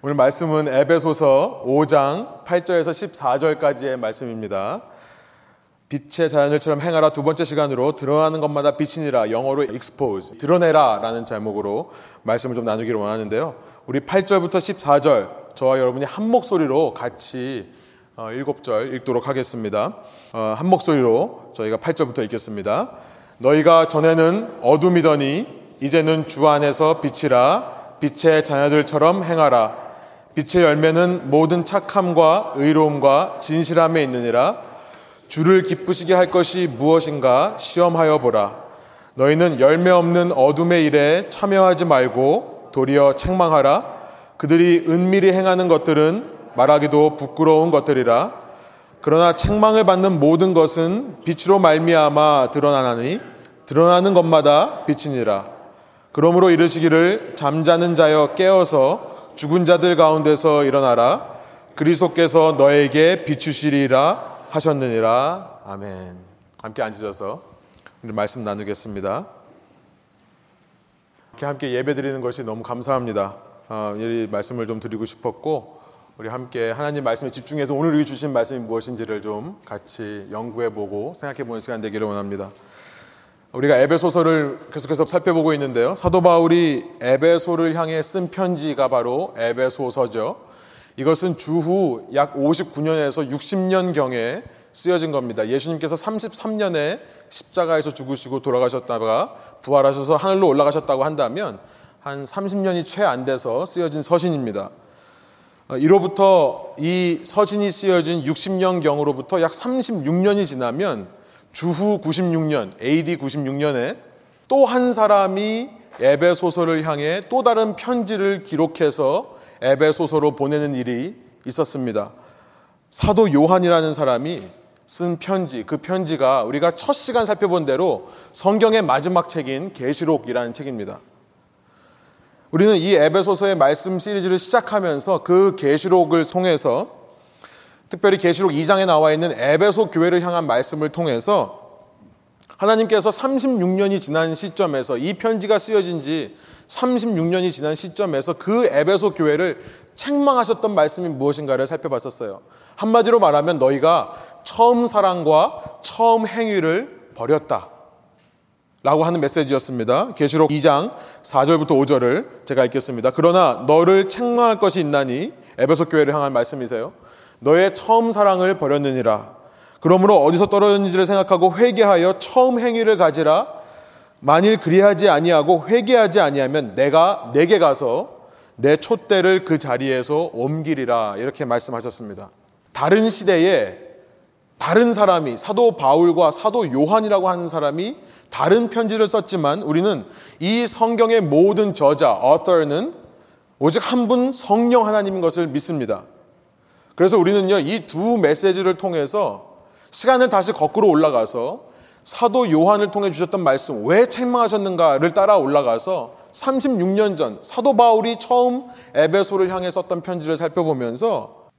오늘 말씀은 에베소서 5장 8절에서 14절까지의 말씀입니다. 빛의 자연들처럼 행하라 두 번째 시간으로 드러나는 것마다 빛이니라 영어로 expose 드러내라 라는 제목으로 말씀을 좀 나누기를 원하는데요. 우리 8절부터 14절 저와 여러분이 한 목소리로 같이 어, 일곱 절 읽도록 하겠습니다. 어, 한 목소리로 저희가 8절부터 읽겠습니다. 너희가 전에는 어둠이더니 이제는 주 안에서 빛이라 빛의 자녀들처럼 행하라. 빛의 열매는 모든 착함과 의로움과 진실함에 있느니라. 주를 기쁘시게 할 것이 무엇인가 시험하여 보라. 너희는 열매 없는 어둠의 일에 참여하지 말고 도리어 책망하라. 그들이 은밀히 행하는 것들은 말하기도 부끄러운 것들이라. 그러나 책망을 받는 모든 것은 빛으로 말미암아 드러나나니 드러나는 것마다 빛이니라. 그러므로 이르시기를 잠자는 자여 깨어서 죽은 자들 가운데서 일어나라 그리스도께서 너에게 비추시리라 하셨느니라 아멘. 함께 앉으셔서 말씀 나누겠습니다. 이렇게 함께 예배 드리는 것이 너무 감사합니다. 어, 이 말씀을 좀 드리고 싶었고 우리 함께 하나님 말씀에 집중해서 오늘 주신 말씀이 무엇인지를 좀 같이 연구해 보고 생각해 보는 시간 되기를 원합니다. 우리가 에베소서를 계속해서 살펴보고 있는데요. 사도 바울이 에베소를 향해 쓴 편지가 바로 에베소서죠. 이것은 주후 약 59년에서 60년 경에 쓰여진 겁니다. 예수님께서 33년에 십자가에서 죽으시고 돌아가셨다가 부활하셔서 하늘로 올라가셨다고 한다면 한 30년이 채 안 돼서 쓰여진 서신입니다. 어, 이로부터 이 서신이 쓰여진 60년 경으로부터 약 36년이 지나면 주후 96년, AD 96년에 또 한 사람이 에베소서를 향해 또 다른 편지를 기록해서 에베소서로 보내는 일이 있었습니다. 사도 요한이라는 사람이 쓴 편지, 그 편지가 우리가 첫 시간 살펴본 대로 성경의 마지막 책인 계시록이라는 책입니다. 우리는 이 에베소서의 말씀 시리즈를 시작하면서 그 계시록을 통해서 특별히 계시록 2장에 나와 있는 에베소 교회를 향한 말씀을 통해서 하나님께서 36년이 지난 시점에서 이 편지가 쓰여진 지 36년이 지난 시점에서 그 에베소 교회를 책망하셨던 말씀이 무엇인가를 살펴봤었어요. 한마디로 말하면 너희가 처음 사랑과 처음 행위를 버렸다. 라고 하는 메시지였습니다. 계시록 2장 4절부터 5절을 제가 읽겠습니다. 그러나 너를 책망할 것이 있나니 에베소 교회를 향한 말씀이세요. 너의 처음 사랑을 버렸느니라. 그러므로 어디서 떨어졌는지를 생각하고 회개하여 처음 행위를 가지라. 만일 그리하지 아니하고 회개하지 아니하면 내가 내게 가서 내 촛대를 그 자리에서 옮기리라. 이렇게 말씀하셨습니다. 다른 시대에 다른 사람이 사도 바울과 사도 요한이라고 하는 사람이 다른 편지를 썼지만 우리는 이 성경의 모든 저자, author는 오직 한 분 성령 하나님인 것을 믿습니다. 그래서 우리는요, 이 두 메시지를 통해서 시간을 다시 거꾸로 올라가서 사도 요한을 통해 주셨던 말씀, 왜 책망하셨는가를 따라 올라가서 36년 전 사도 바울이 처음 에베소를 향해 썼던 편지를 살펴보면서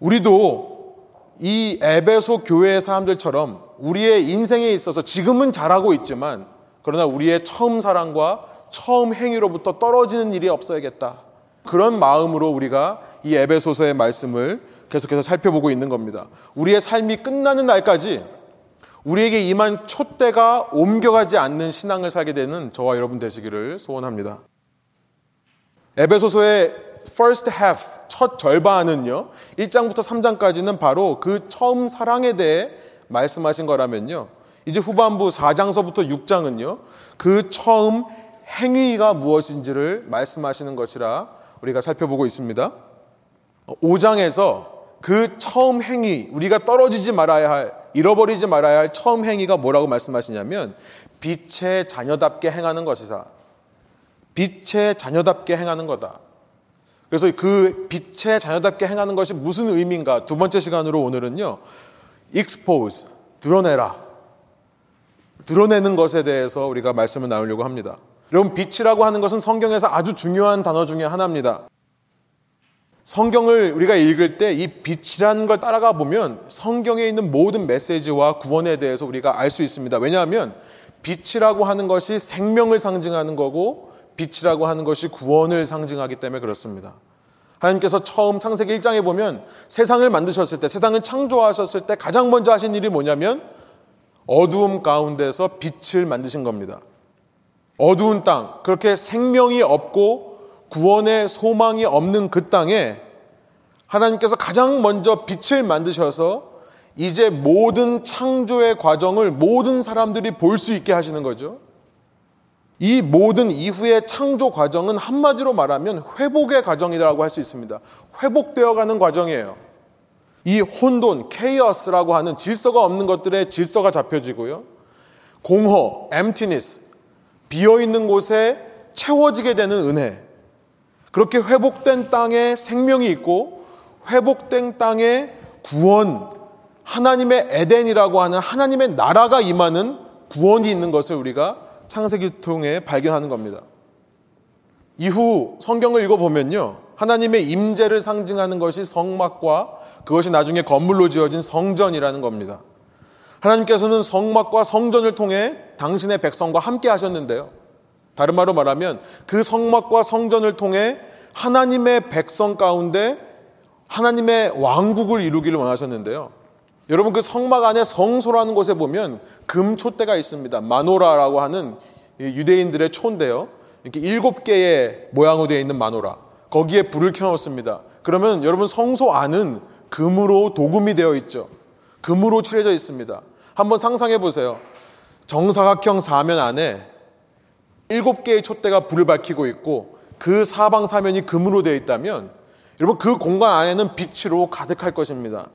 우리도 이 에베소 교회의 사람들처럼 우리의 인생에 있어서 지금은 잘하고 있지만 그러나 우리의 처음 사랑과 처음 행위로부터 떨어지는 일이 없어야겠다. 그런 마음으로 우리가 이 에베소서의 말씀을 계속해서 살펴보고 있는 겁니다. 우리의 삶이 끝나는 날까지 우리에게 임한 촛대가 옮겨가지 않는 신앙을 살게 되는 저와 여러분 되시기를 소원합니다. 에베소서의 first half, 첫 절반은요, 1장부터 3장까지는 바로 그 처음 사랑에 대해 말씀하신 거라면요, 이제 후반부 4장서부터 6장은요, 그 처음 행위가 무엇인지를 말씀하시는 것이라 우리가 살펴보고 있습니다. 5장에서 그 처음 행위, 우리가 떨어지지 말아야 할, 잃어버리지 말아야 할 처음 행위가 뭐라고 말씀하시냐면 빛의 자녀답게 행하는 것이다. 빛의 자녀답게 행하는 거다. 그래서 그 빛의 자녀답게 행하는 것이 무슨 의미인가? 두 번째 시간으로 오늘은요. expose, 드러내라. 드러내는 것에 대해서 우리가 말씀을 나누려고 합니다. 여러분, 빛이라고 하는 것은 성경에서 아주 중요한 단어 중에 하나입니다. 성경을 우리가 읽을 때 이 빛이라는 걸 따라가 보면 성경에 있는 모든 메시지와 구원에 대해서 우리가 알 수 있습니다. 왜냐하면 빛이라고 하는 것이 생명을 상징하는 거고 빛이라고 하는 것이 구원을 상징하기 때문에 그렇습니다. 하나님께서 처음 창세기 1장에 보면 세상을 만드셨을 때, 세상을 창조하셨을 때 가장 먼저 하신 일이 뭐냐면 어두움 가운데서 빛을 만드신 겁니다. 어두운 땅, 그렇게 생명이 없고 구원의 소망이 없는 그 땅에 하나님께서 가장 먼저 빛을 만드셔서 이제 모든 창조의 과정을 모든 사람들이 볼 수 있게 하시는 거죠. 이 모든 이후의 창조 과정은 한마디로 말하면 회복의 과정이라고 할 수 있습니다. 회복되어 가는 과정이에요. 이 혼돈, 케이어스라고 하는 질서가 없는 것들의 질서가 잡혀지고요. 공허, emptiness, 비어 있는 곳에 채워지게 되는 은혜. 그렇게 회복된 땅에 생명이 있고 회복된 땅에 구원, 하나님의 에덴이라고 하는 하나님의 나라가 임하는 구원이 있는 것을 우리가 창세기를 통해 발견하는 겁니다. 이후 성경을 읽어보면요. 하나님의 임재를 상징하는 것이 성막과 그것이 나중에 건물로 지어진 성전이라는 겁니다. 하나님께서는 성막과 성전을 통해 당신의 백성과 함께 하셨는데요. 다른 말로 말하면 그 성막과 성전을 통해 하나님의 백성 가운데 하나님의 왕국을 이루기를 원하셨는데요. 여러분 그 성막 안에 성소라는 곳에 보면 금 촛대가 있습니다. 마노라라고 하는 유대인들의 초인데요. 이렇게 일곱 개의 모양으로 되어 있는 마노라. 거기에 불을 켜놓습니다. 그러면 여러분 성소 안은 금으로 도금이 되어 있죠. 금으로 칠해져 있습니다. 한번 상상해 보세요. 정사각형 사면 안에 일곱 개의 촛대가 불을 밝히고 있고 그 사방 사면이 금으로 되어 있다면 여러분 그 공간 안에는 빛으로 가득할 것입니다.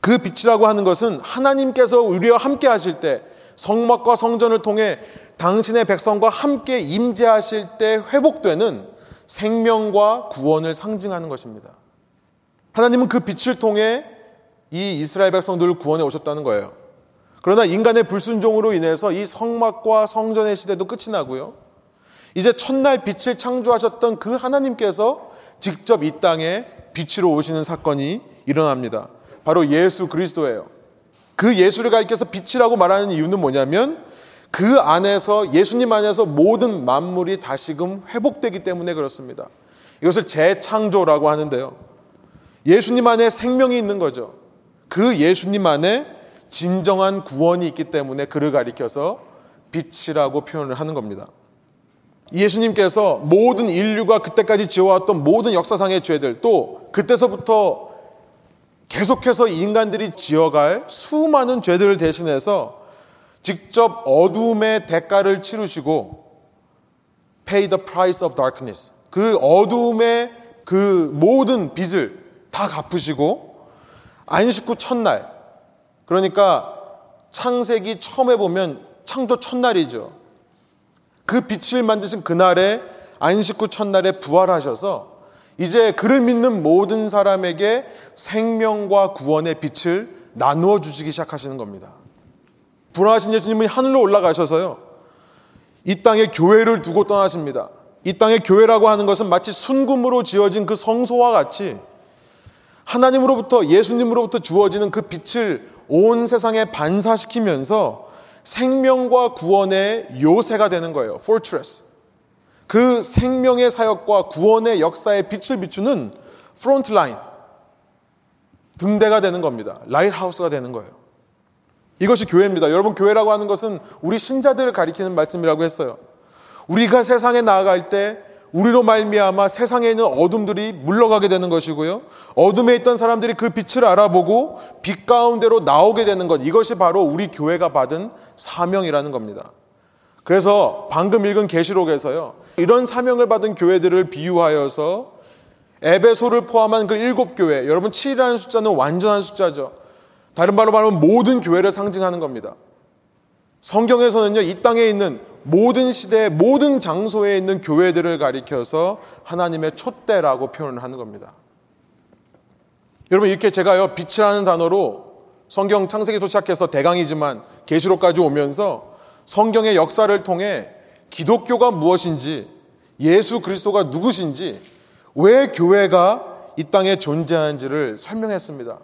그 빛이라고 하는 것은 하나님께서 우리와 함께 하실 때 성막과 성전을 통해 당신의 백성과 함께 임재하실 때 회복되는 생명과 구원을 상징하는 것입니다. 하나님은 그 빛을 통해 이 이스라엘 백성들을 구원해 오셨다는 거예요. 그러나 인간의 불순종으로 인해서 이 성막과 성전의 시대도 끝이 나고요. 이제 첫날 빛을 창조하셨던 그 하나님께서 직접 이 땅에 빛으로 오시는 사건이 일어납니다. 바로 예수 그리스도예요. 그 예수를 가리켜서 빛이라고 말하는 이유는 뭐냐면 그 안에서 예수님 안에서 모든 만물이 다시금 회복되기 때문에 그렇습니다. 이것을 재창조라고 하는데요. 예수님 안에 생명이 있는 거죠. 그 예수님 안에 진정한 구원이 있기 때문에 그를 가리켜서 빛이라고 표현을 하는 겁니다. 예수님께서 모든 인류가 그때까지 지어왔던 모든 역사상의 죄들 또 그때서부터 계속해서 인간들이 지어갈 수많은 죄들을 대신해서 직접 어둠의 대가를 치르시고 pay the price of darkness 그 어둠의 그 모든 빚을 다 갚으시고 안식 후 첫날 그러니까 창세기 처음에 보면 창조 첫날이죠. 그 빛을 만드신 그날에 안식 후 첫날에 부활하셔서 이제 그를 믿는 모든 사람에게 생명과 구원의 빛을 나누어 주시기 시작하시는 겁니다. 불안하신 예수님은 하늘로 올라가셔서요. 이 땅에 교회를 두고 떠나십니다. 이 땅의 교회라고 하는 것은 마치 순금으로 지어진 그 성소와 같이 하나님으로부터 예수님으로부터 주어지는 그 빛을 온 세상에 반사시키면서 생명과 구원의 요새가 되는 거예요. fortress. 그 생명의 사역과 구원의 역사의 빛을 비추는 front line, 등대가 되는 겁니다. lighthouse가 되는 거예요. 이것이 교회입니다. 여러분, 교회라고 하는 것은 우리 신자들을 가리키는 말씀이라고 했어요. 우리가 세상에 나아갈 때 우리로 말미암아 세상에 있는 어둠들이 물러가게 되는 것이고요. 어둠에 있던 사람들이 그 빛을 알아보고 빛 가운데로 나오게 되는 것. 이것이 바로 우리 교회가 받은 사명이라는 겁니다. 그래서 방금 읽은 계시록에서요. 이런 사명을 받은 교회들을 비유하여서 에베소를 포함한 그 일곱 교회, 여러분 7이라는 숫자는 완전한 숫자죠. 다른 말로 말하면 모든 교회를 상징하는 겁니다. 성경에서는요, 이 땅에 있는 모든 시대, 모든 장소에 있는 교회들을 가리켜서 하나님의 촛대라고 표현을 하는 겁니다. 여러분, 이렇게 제가요, 빛이라는 단어로 성경 창세기 도착해서 대강이지만 계시록까지 오면서 성경의 역사를 통해 기독교가 무엇인지 예수 그리스도가 누구신지 왜 교회가 이 땅에 존재하는지를 설명했습니다.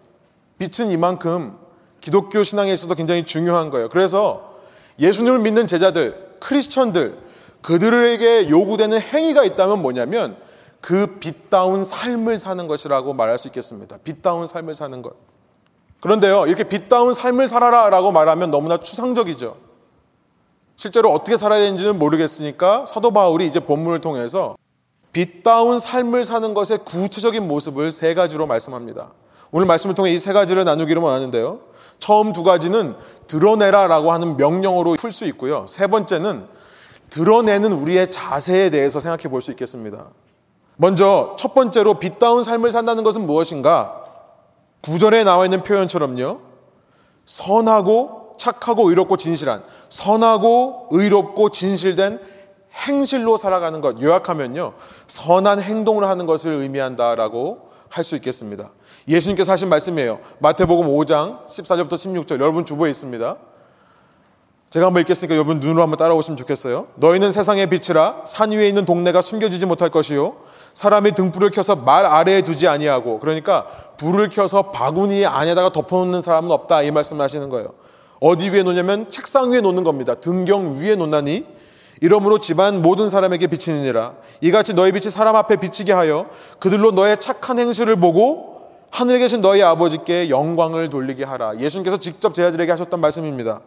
빛은 이만큼 기독교 신앙에 있어서 굉장히 중요한 거예요. 그래서 예수님을 믿는 제자들, 크리스천들, 그들에게 요구되는 행위가 있다면 뭐냐면 그 빛다운 삶을 사는 것이라고 말할 수 있겠습니다. 빛다운 삶을 사는 것. 그런데요, 이렇게 빛다운 삶을 살아라 라고 말하면 너무나 추상적이죠. 실제로 어떻게 살아야 되는지는 모르겠으니까 사도 바울이 이제 본문을 통해서 빛다운 삶을 사는 것의 구체적인 모습을 세 가지로 말씀합니다. 오늘 말씀을 통해 이 세 가지를 나누기를 원하는데요. 처음 두 가지는 드러내라 라고 하는 명령어로 풀 수 있고요. 세 번째는 드러내는 우리의 자세에 대해서 생각해 볼 수 있겠습니다. 먼저 첫 번째로 빛다운 삶을 산다는 것은 무엇인가? 구절에 나와 있는 표현처럼요. 선하고 착하고 의롭고 진실한 선하고 의롭고 진실된 행실로 살아가는 것 요약하면요. 선한 행동을 하는 것을 의미한다라고 할 수 있겠습니다. 예수님께서 하신 말씀이에요. 마태복음 5장 14절부터 16절 여러분 주보에 있습니다. 제가 한번 읽겠으니까 여러분 눈으로 한번 따라오시면 좋겠어요. 너희는 세상의 빛이라 산 위에 있는 동네가 숨겨지지 못할 것이요 사람의 등불을 켜서 말 아래에 두지 아니하고 그러니까 불을 켜서 바구니 안에다가 덮어놓는 사람은 없다 이 말씀을 하시는 거예요. 어디 위에 놓냐면 책상 위에 놓는 겁니다. 등경 위에 놓나니 이러므로 집안 모든 사람에게 비치느니라 이같이 너희 빛이 사람 앞에 비치게 하여 그들로 너의 착한 행실을 보고 하늘에 계신 너희 아버지께 영광을 돌리게 하라. 예수님께서 직접 제자들에게 하셨던 말씀입니다.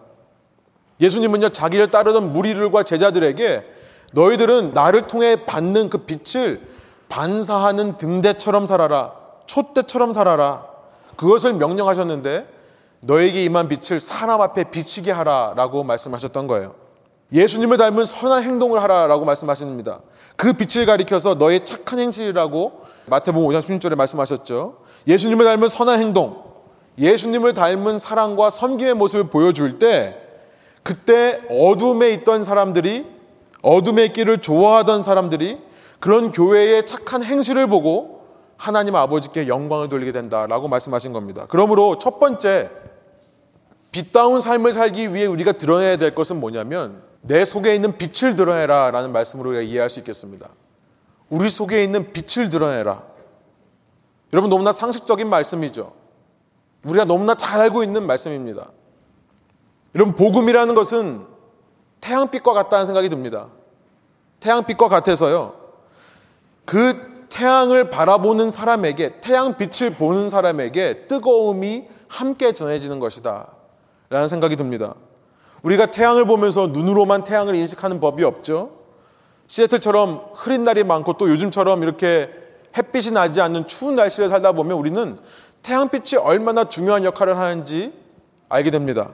예수님은요 자기를 따르던 무리들과 제자들에게 너희들은 나를 통해 받는 그 빛을 반사하는 등대처럼 살아라. 촛대처럼 살아라. 그것을 명령하셨는데 너에게 임한 빛을 사람 앞에 비치게 하라 라고 말씀하셨던 거예요. 예수님을 닮은 선한 행동을 하라 라고 말씀하십니다. 그 빛을 가리켜서 너의 착한 행실이라고 마태복음 5장 16절에 말씀하셨죠. 예수님을 닮은 선한 행동, 예수님을 닮은 사랑과 섬김의 모습을 보여줄 때 그때 어둠에 있던 사람들이 어둠의 길을 좋아하던 사람들이 그런 교회의 착한 행실을 보고 하나님 아버지께 영광을 돌리게 된다라고 말씀하신 겁니다. 그러므로 첫 번째 빛다운 삶을 살기 위해 우리가 드러내야 될 것은 뭐냐면 내 속에 있는 빛을 드러내라 라는 말씀으로 이해할 수 있겠습니다. 우리 속에 있는 빛을 드러내라. 여러분 너무나 상식적인 말씀이죠. 우리가 너무나 잘 알고 있는 말씀입니다. 여러분 복음이라는 것은 태양빛과 같다는 생각이 듭니다. 태양빛과 같아서요. 그 태양을 바라보는 사람에게 태양빛을 보는 사람에게 뜨거움이 함께 전해지는 것이다. 라는 생각이 듭니다. 우리가 태양을 보면서 눈으로만 태양을 인식하는 법이 없죠. 시애틀처럼 흐린 날이 많고 또 요즘처럼 이렇게 햇빛이 나지 않는 추운 날씨를 살다 보면 우리는 태양빛이 얼마나 중요한 역할을 하는지 알게 됩니다.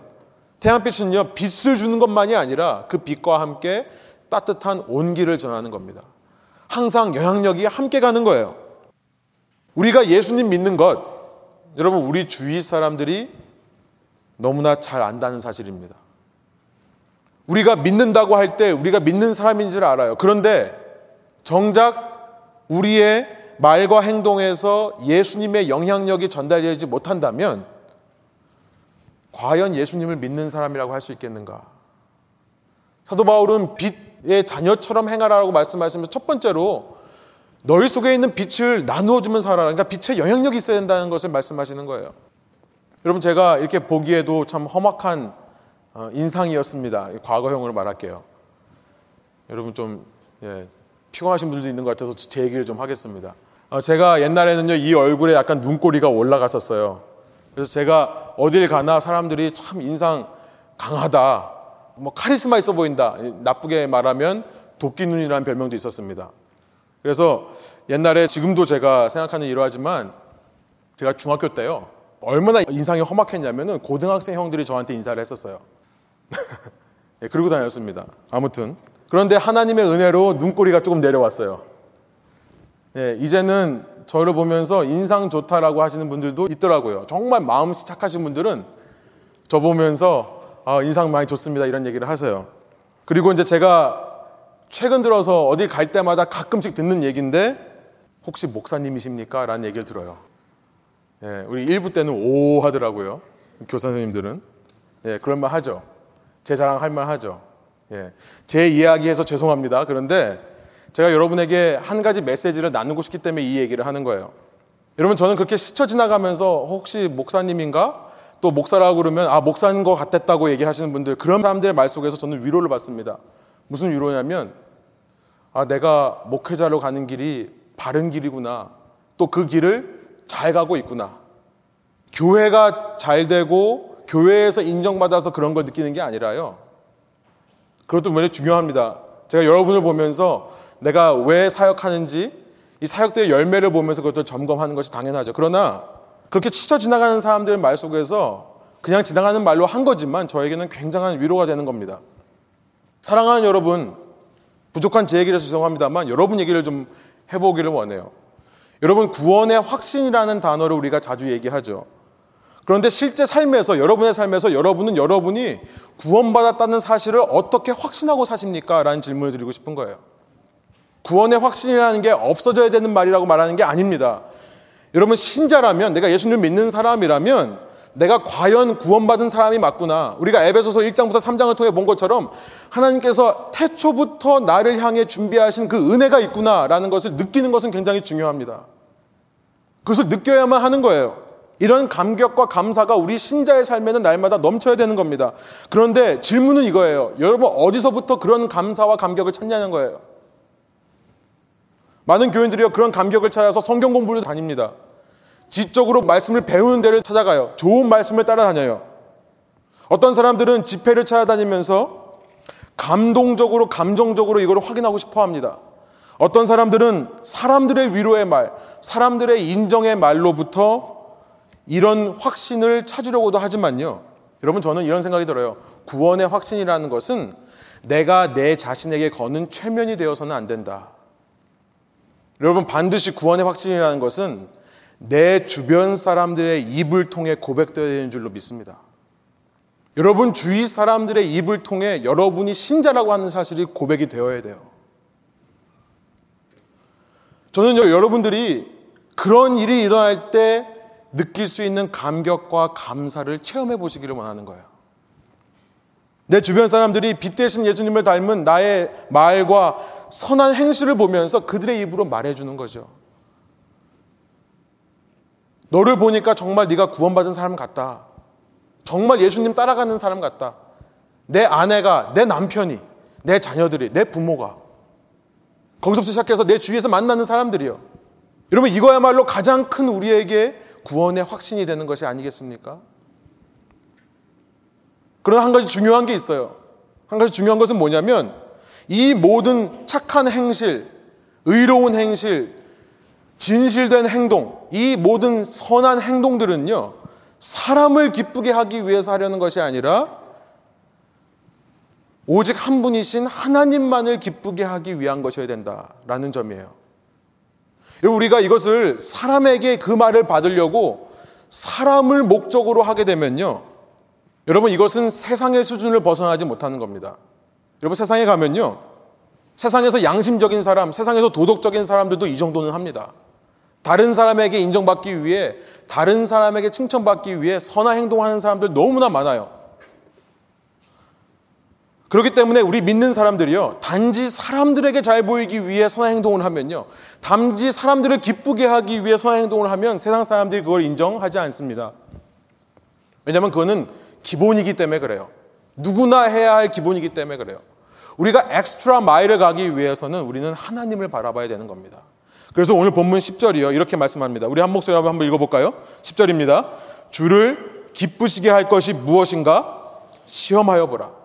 태양빛은요, 빛을 주는 것만이 아니라 그 빛과 함께 따뜻한 온기를 전하는 겁니다. 항상 영향력이 함께 가는 거예요. 우리가 예수님 믿는 것, 여러분, 우리 주위 사람들이 너무나 잘 안다는 사실입니다. 우리가 믿는다고 할 때 우리가 믿는 사람인 줄 알아요. 그런데 정작 우리의 말과 행동에서 예수님의 영향력이 전달되지 못한다면 과연 예수님을 믿는 사람이라고 할 수 있겠는가? 사도 바울은 빛의 자녀처럼 행하라고 말씀하시면서 첫 번째로 너희 속에 있는 빛을 나누어 주면 살아라. 그러니까 빛의 영향력이 있어야 된다는 것을 말씀하시는 거예요. 여러분 제가 이렇게 보기에도 참 험악한 어, 인상이었습니다. 과거형으로 말할게요. 여러분 좀 예, 피곤하신 분들도 있는 것 같아서 제 얘기를 좀 하겠습니다. 어, 제가 옛날에는요 이 얼굴에 약간 눈꼬리가 올라갔었어요. 그래서 제가 어딜 가나 사람들이 참 인상 강하다, 뭐 카리스마 있어 보인다. 나쁘게 말하면 도끼 눈이라는 별명도 있었습니다. 그래서 옛날에 지금도 제가 생각하는 이러하지만 제가 중학교 때요 얼마나 인상이 험악했냐면은 고등학생 형들이 저한테 인사를 했었어요. 예, 그러고 다녔습니다. 아무튼 그런데 하나님의 은혜로 눈꼬리가 조금 내려왔어요. 예, 이제는 저를 보면서 인상 좋다라고 하시는 분들도 있더라고요. 정말 마음이 착하신 분들은 저 보면서 아, 인상 많이 좋습니다 이런 얘기를 하세요. 그리고 이제 제가 최근 들어서 어디 갈 때마다 가끔씩 듣는 얘기인데 혹시 목사님이십니까? 라는 얘기를 들어요. 예, 우리 일부 때는 오 하더라고요. 교사 선생님들은. 예, 그런 말 하죠. 제 자랑 할 말 하죠. 예, 제 이야기해서 죄송합니다. 그런데 제가 여러분에게 한 가지 메시지를 나누고 싶기 때문에 이 얘기를 하는 거예요. 여러분, 저는 그렇게 스쳐 지나가면서 혹시 목사님인가? 또 목사라고 그러면 아, 목사인 것 같았다고 얘기하시는 분들, 그런 사람들의 말 속에서 저는 위로를 받습니다. 무슨 위로냐면 아, 내가 목회자로 가는 길이 바른 길이구나. 또 그 길을 잘 가고 있구나. 교회가 잘 되고 교회에서 인정받아서 그런 걸 느끼는 게 아니라요. 그것도 굉장히 중요합니다. 제가 여러분을 보면서 내가 왜 사역하는지 이 사역들의 열매를 보면서 그것을 점검하는 것이 당연하죠. 그러나 그렇게 치쳐 지나가는 사람들의 말 속에서 그냥 지나가는 말로 한 거지만 저에게는 굉장한 위로가 되는 겁니다. 사랑하는 여러분, 부족한 제 얘기를 해서 죄송합니다만 여러분 얘기를 좀 해보기를 원해요. 여러분, 구원의 확신이라는 단어를 우리가 자주 얘기하죠. 그런데 실제 삶에서, 여러분의 삶에서 여러분은 여러분이 구원받았다는 사실을 어떻게 확신하고 사십니까? 라는 질문을 드리고 싶은 거예요. 구원의 확신이라는 게 없어져야 되는 말이라고 말하는 게 아닙니다. 여러분, 신자라면, 내가 예수님을 믿는 사람이라면 내가 과연 구원받은 사람이 맞구나. 우리가 에베소서 1장부터 3장을 통해 본 것처럼 하나님께서 태초부터 나를 향해 준비하신 그 은혜가 있구나라는 것을 느끼는 것은 굉장히 중요합니다. 그것을 느껴야만 하는 거예요. 이런 감격과 감사가 우리 신자의 삶에는 날마다 넘쳐야 되는 겁니다. 그런데 질문은 이거예요. 여러분 어디서부터 그런 감사와 감격을 찾냐는 거예요. 많은 교인들이요 그런 감격을 찾아서 성경 공부를 다닙니다. 지적으로 말씀을 배우는 데를 찾아가요. 좋은 말씀을 따라다녀요. 어떤 사람들은 집회를 찾아다니면서 감동적으로, 감정적으로 이걸 확인하고 싶어 합니다. 어떤 사람들은 사람들의 위로의 말, 사람들의 인정의 말로부터 이런 확신을 찾으려고도 하지만요. 여러분, 저는 이런 생각이 들어요. 구원의 확신이라는 것은 내가 내 자신에게 거는 최면이 되어서는 안 된다. 여러분, 반드시 구원의 확신이라는 것은 내 주변 사람들의 입을 통해 고백되어야 되는 줄로 믿습니다. 여러분 주위 사람들의 입을 통해 여러분이 신자라고 하는 사실이 고백이 되어야 돼요. 저는 여러분들이 그런 일이 일어날 때 느낄 수 있는 감격과 감사를 체험해 보시기를 원하는 거예요. 내 주변 사람들이 빛 대신 예수님을 닮은 나의 말과 선한 행실을 보면서 그들의 입으로 말해주는 거죠. 너를 보니까 정말 네가 구원받은 사람 같다. 정말 예수님 따라가는 사람 같다. 내 아내가, 내 남편이, 내 자녀들이, 내 부모가 거기서부터 시작해서 내 주위에서 만나는 사람들이요. 여러분 이거야말로 가장 큰 우리에게 구원의 확신이 되는 것이 아니겠습니까? 그러나 한 가지 중요한 게 있어요. 한 가지 중요한 것은 뭐냐면 이 모든 착한 행실, 의로운 행실, 진실된 행동, 이 모든 선한 행동들은요, 사람을 기쁘게 하기 위해서 하려는 것이 아니라 오직 한 분이신 하나님만을 기쁘게 하기 위한 것이어야 된다라는 점이에요. 우리가 이것을 사람에게 그 말을 받으려고 사람을 목적으로 하게 되면요. 여러분, 이것은 세상의 수준을 벗어나지 못하는 겁니다. 여러분, 세상에 가면요. 세상에서 양심적인 사람, 세상에서 도덕적인 사람들도 이 정도는 합니다. 다른 사람에게 인정받기 위해, 다른 사람에게 칭찬받기 위해 선한 행동하는 사람들 너무나 많아요. 그렇기 때문에 우리 믿는 사람들이요, 단지 사람들에게 잘 보이기 위해 선한 행동을 하면요, 단지 사람들을 기쁘게 하기 위해 선한 행동을 하면 세상 사람들이 그걸 인정하지 않습니다. 왜냐하면 그거는 기본이기 때문에 그래요. 누구나 해야 할 기본이기 때문에 그래요. 우리가 엑스트라 마일을 가기 위해서는 우리는 하나님을 바라봐야 되는 겁니다. 그래서 오늘 본문 10절이요. 이렇게 말씀합니다. 우리 한 목소리 한번 읽어볼까요? 10절입니다. 주를 기쁘시게 할 것이 무엇인가? 시험하여 보라.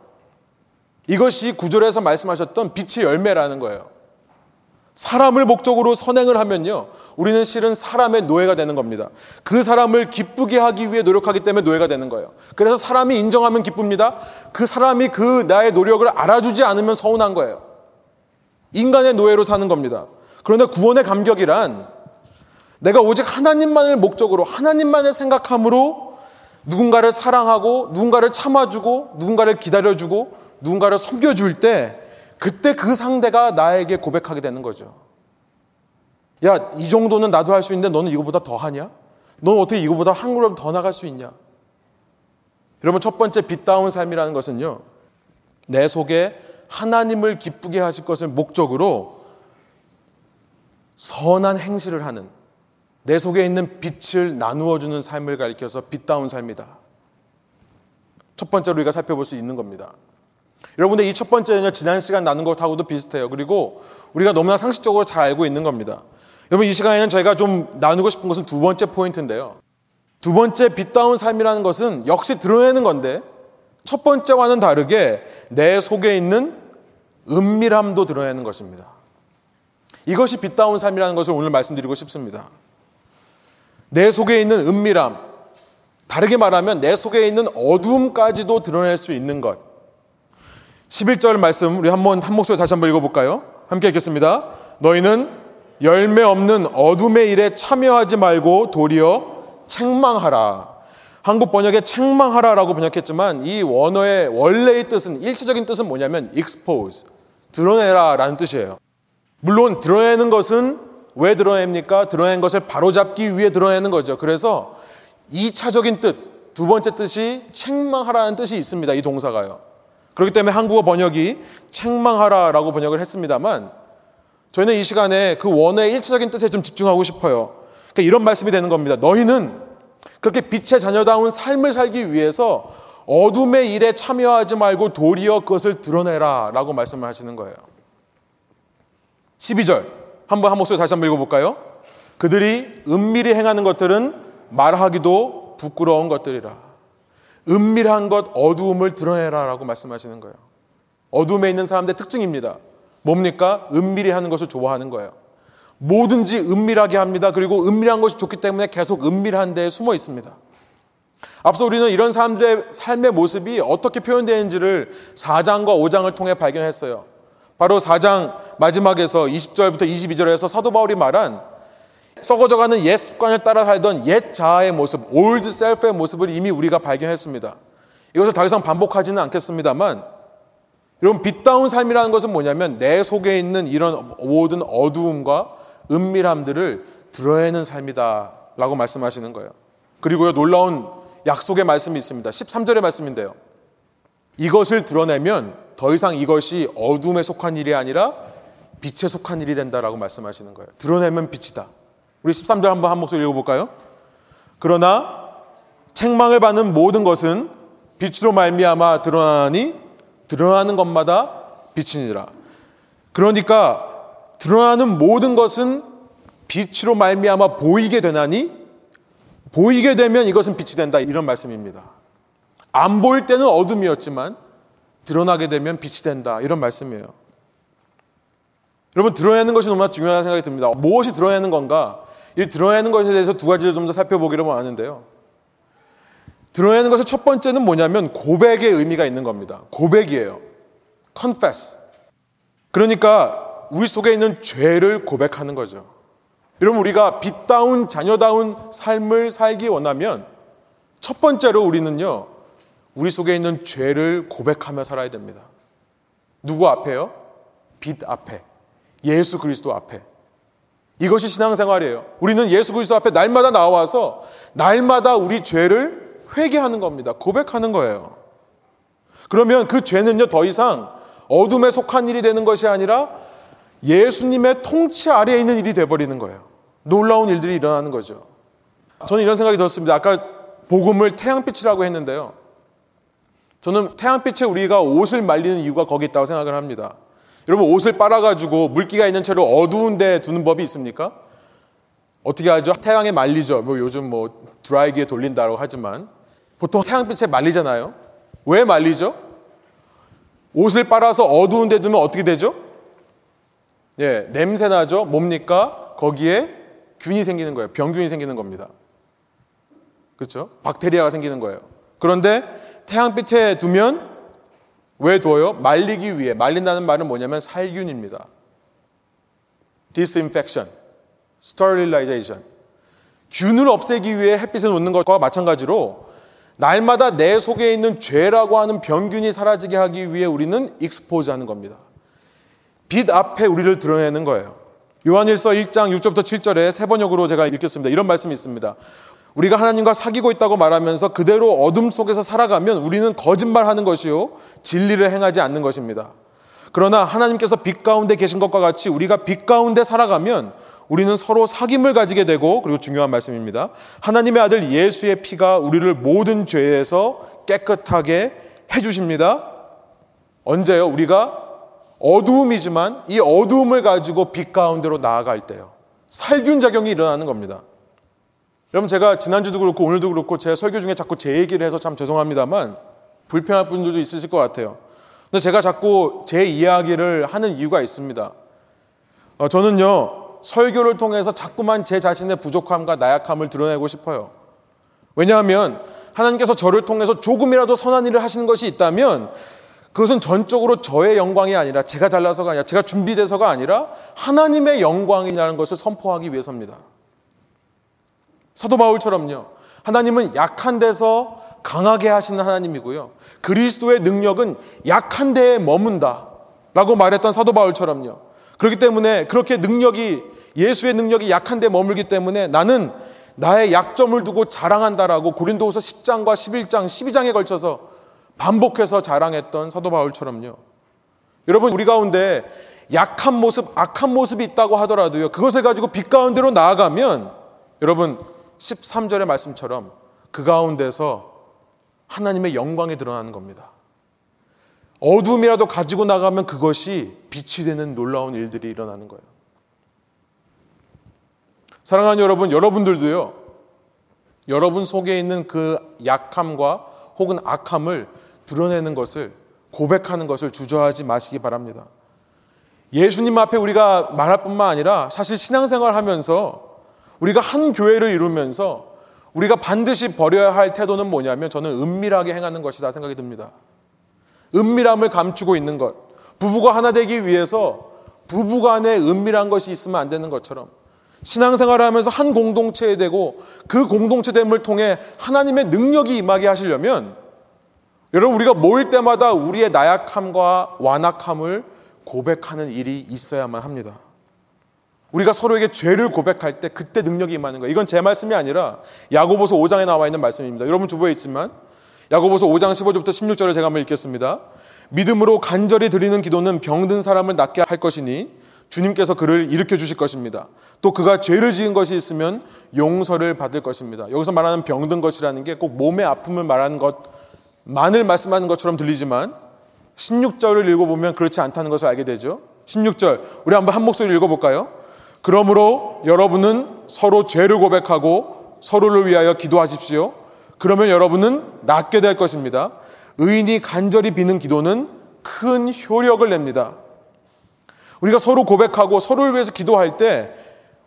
이것이 구절에서 말씀하셨던 빛의 열매라는 거예요. 사람을 목적으로 선행을 하면요. 우리는 실은 사람의 노예가 되는 겁니다. 그 사람을 기쁘게 하기 위해 노력하기 때문에 노예가 되는 거예요. 그래서 사람이 인정하면 기쁩니다. 그 사람이 그 나의 노력을 알아주지 않으면 서운한 거예요. 인간의 노예로 사는 겁니다. 그런데 구원의 감격이란 내가 오직 하나님만을 목적으로 하나님만을 생각함으로 누군가를 사랑하고 누군가를 참아주고 누군가를 기다려주고 누군가를 섬겨줄 때 그때 그 상대가 나에게 고백하게 되는 거죠. 야, 이 정도는 나도 할 수 있는데 너는 이거보다 더 하냐? 너는 어떻게 이거보다 한 걸음 더 나갈 수 있냐? 여러분, 첫 번째 빛다운 삶이라는 것은요, 내 속에 하나님을 기쁘게 하실 것을 목적으로 선한 행실을 하는 내 속에 있는 빛을 나누어 주는 삶을 가리켜서 빛다운 삶이다. 첫 번째로 우리가 살펴볼 수 있는 겁니다. 여러분들 이 첫 번째는요 지난 시간 나눈 것하고도 비슷해요. 그리고 우리가 너무나 상식적으로 잘 알고 있는 겁니다. 여러분 이 시간에는 저희가 좀 나누고 싶은 것은 두 번째 포인트인데요. 두 번째 빛다운 삶이라는 것은 역시 드러내는 건데 첫 번째와는 다르게 내 속에 있는 은밀함도 드러내는 것입니다. 이것이 빛다운 삶이라는 것을 오늘 말씀드리고 싶습니다. 내 속에 있는 은밀함, 다르게 말하면 내 속에 있는 어두움까지도 드러낼 수 있는 것. 11절 말씀 우리 한번 한 목소리 다시 한번 읽어볼까요? 함께 읽겠습니다. 너희는 열매 없는 어둠의 일에 참여하지 말고 도리어 책망하라. 한국 번역에 책망하라라고 번역했지만 이 원어의 원래의 뜻은 일차적인 뜻은 뭐냐면 expose, 드러내라라는 뜻이에요. 물론 드러내는 것은 왜 드러냅니까? 드러낸 것을 바로잡기 위해 드러내는 거죠. 그래서 2차적인 뜻, 두 번째 뜻이 책망하라는 뜻이 있습니다. 이 동사가요. 그렇기 때문에 한국어 번역이 책망하라 라고 번역을 했습니다만 저희는 이 시간에 그 원어의 1차적인 뜻에 좀 집중하고 싶어요. 그러니까 이런 말씀이 되는 겁니다. 너희는 그렇게 빛의 자녀다운 삶을 살기 위해서 어둠의 일에 참여하지 말고 도리어 그것을 드러내라 라고 말씀을 하시는 거예요. 12절. 한번 한 목소리 다시 한번 읽어볼까요? 그들이 은밀히 행하는 것들은 말하기도 부끄러운 것들이라. 은밀한 것, 어두움을 드러내라 라고 말씀하시는 거예요. 어둠에 있는 사람들의 특징입니다. 뭡니까? 은밀히 하는 것을 좋아하는 거예요. 뭐든지 은밀하게 합니다. 그리고 은밀한 것이 좋기 때문에 계속 은밀한 데에 숨어 있습니다. 앞서 우리는 이런 사람들의 삶의 모습이 어떻게 표현되는지를 4장과 5장을 통해 발견했어요. 바로 4장 마지막에서 20절부터 22절에서 사도 바울이 말한 썩어져가는 옛 습관을 따라 살던 옛 자아의 모습, old self의 모습을 이미 우리가 발견했습니다. 이것을 더 이상 반복하지는 않겠습니다만 여러분 빛다운 삶이라는 것은 뭐냐면 내 속에 있는 이런 모든 어두움과 은밀함들을 드러내는 삶이다 라고 말씀하시는 거예요. 그리고요 놀라운 약속의 말씀이 있습니다. 13절의 말씀인데요. 이것을 드러내면 더 이상 이것이 어둠에 속한 일이 아니라 빛에 속한 일이 된다라고 말씀하시는 거예요. 드러내면 빛이다. 우리 13절 한번 한 목소리 읽어볼까요? 그러나 책망을 받는 모든 것은 빛으로 말미암아 드러나니 드러나는 것마다 빛이니라. 그러니까 드러나는 모든 것은 빛으로 말미암아 보이게 되나니 보이게 되면 이것은 빛이 된다 이런 말씀입니다. 안 보일 때는 어둠이었지만 드러나게 되면 빛이 된다 이런 말씀이에요. 여러분 드러내는 것이 너무나 중요한 생각이 듭니다. 무엇이 드러내는 건가? 이 드러내는 것에 대해서 두 가지를 좀 더 살펴보기로 하는데요. 드러내는 것의 첫 번째는 뭐냐면 고백의 의미가 있는 겁니다. 고백이에요. confess. 그러니까 우리 속에 있는 죄를 고백하는 거죠. 여러분 우리가 빛다운 자녀다운 삶을 살기 원하면 첫 번째로 우리는요. 우리 속에 있는 죄를 고백하며 살아야 됩니다. 누구 앞에요? 빛 앞에. 예수 그리스도 앞에. 이것이 신앙생활이에요. 우리는 예수 그리스도 앞에 날마다 나와서 날마다 우리 죄를 회개하는 겁니다. 고백하는 거예요. 그러면 그 죄는요, 더 이상 어둠에 속한 일이 되는 것이 아니라 예수님의 통치 아래에 있는 일이 되어버리는 거예요. 놀라운 일들이 일어나는 거죠. 저는 이런 생각이 들었습니다. 아까 복음을 태양빛이라고 했는데요. 저는 태양빛에 우리가 옷을 말리는 이유가 거기 있다고 생각을 합니다. 여러분 옷을 빨아가지고 물기가 있는 채로 어두운 데 두는 법이 있습니까? 어떻게 하죠? 태양에 말리죠. 뭐 요즘 뭐 드라이기에 돌린다고 하지만 보통 태양빛에 말리잖아요. 왜 말리죠? 옷을 빨아서 어두운 데 두면 어떻게 되죠? 예, 냄새 나죠? 뭡니까? 거기에 균이 생기는 거예요. 병균이 생기는 겁니다. 그렇죠? 박테리아가 생기는 거예요. 그런데 태양빛에 두면 왜 둬요? 말리기 위해. 말린다는 말은 뭐냐면 살균입니다. disinfection, sterilization. 균을 없애기 위해 햇빛에 놓는 것과 마찬가지로 날마다 내 속에 있는 죄라고 하는 병균이 사라지게 하기 위해 우리는 익스포즈 하는 겁니다. 빛 앞에 우리를 드러내는 거예요. 요한일서 1장 6절부터 7절에 세 번역으로 제가 읽겠습니다. 이런 말씀이 있습니다. 우리가 하나님과 사귀고 있다고 말하면서 그대로 어둠 속에서 살아가면 우리는 거짓말하는 것이요 진리를 행하지 않는 것입니다. 그러나 하나님께서 빛 가운데 계신 것과 같이 우리가 빛 가운데 살아가면 우리는 서로 사귐을 가지게 되고 그리고 중요한 말씀입니다. 하나님의 아들 예수의 피가 우리를 모든 죄에서 깨끗하게 해 주십니다. 언제요? 우리가 어두움이지만 이 어두움을 가지고 빛 가운데로 나아갈 때요. 살균 작용이 일어나는 겁니다. 여러분 제가 지난주도 그렇고 오늘도 그렇고 제 설교 중에 자꾸 제 얘기를 해서 참 죄송합니다만 불편할 분들도 있으실 것 같아요. 근데 제가 자꾸 제 이야기를 하는 이유가 있습니다. 어, 저는요 설교를 통해서 자꾸만 제 자신의 부족함과 나약함을 드러내고 싶어요. 왜냐하면 하나님께서 저를 통해서 조금이라도 선한 일을 하시는 것이 있다면 그것은 전적으로 저의 영광이 아니라 제가 잘나서가 아니라 제가 준비돼서가 아니라 하나님의 영광이라는 것을 선포하기 위해서입니다. 사도 바울처럼요. 하나님은 약한 데서 강하게 하시는 하나님이고요. 그리스도의 능력은 약한 데에 머문다. 라고 말했던 사도 바울처럼요. 그렇기 때문에 그렇게 능력이 예수의 능력이 약한 데 머물기 때문에 나는 나의 약점을 두고 자랑한다라고 고린도후서 10장과 11장, 12장에 걸쳐서 반복해서 자랑했던 사도 바울처럼요. 여러분 우리 가운데 약한 모습, 악한 모습이 있다고 하더라도요. 그것을 가지고 빛 가운데로 나아가면 여러분 13절의 말씀처럼 그 가운데서 하나님의 영광이 드러나는 겁니다. 어둠이라도 가지고 나가면 그것이 빛이 되는 놀라운 일들이 일어나는 거예요. 사랑하는 여러분, 여러분들도요, 여러분 속에 있는 그 약함과 혹은 악함을 드러내는 것을 고백하는 것을 주저하지 마시기 바랍니다. 예수님 앞에 우리가 말할 뿐만 아니라 사실 신앙생활 하면서 우리가 한 교회를 이루면서 우리가 반드시 버려야 할 태도는 뭐냐면 저는 은밀하게 행하는 것이다 생각이 듭니다. 은밀함을 감추고 있는 것. 부부가 하나 되기 위해서 부부 간에 은밀한 것이 있으면 안 되는 것처럼 신앙생활을 하면서 한 공동체에 되고 그 공동체됨을 통해 하나님의 능력이 임하게 하시려면 여러분 우리가 모일 때마다 우리의 나약함과 완악함을 고백하는 일이 있어야만 합니다. 우리가 서로에게 죄를 고백할 때 그때 능력이 임하는 거예요. 이건 제 말씀이 아니라 야고보서 5장에 나와 있는 말씀입니다. 여러분 주보에 있지만 야고보서 5장 15절부터 16절을 제가 한번 읽겠습니다. 믿음으로 간절히 드리는 기도는 병든 사람을 낫게 할 것이니 주님께서 그를 일으켜 주실 것입니다. 또 그가 죄를 지은 것이 있으면 용서를 받을 것입니다. 여기서 말하는 병든 것이라는 게 꼭 몸의 아픔을 말하는 것 만을 말씀하는 것처럼 들리지만 16절을 읽어보면 그렇지 않다는 것을 알게 되죠. 16절 우리 한번 한 목소리 읽어볼까요? 그러므로 여러분은 서로 죄를 고백하고 서로를 위하여 기도하십시오. 그러면 여러분은 낫게 될 것입니다. 의인이 간절히 비는 기도는 큰 효력을 냅니다. 우리가 서로 고백하고 서로를 위해서 기도할 때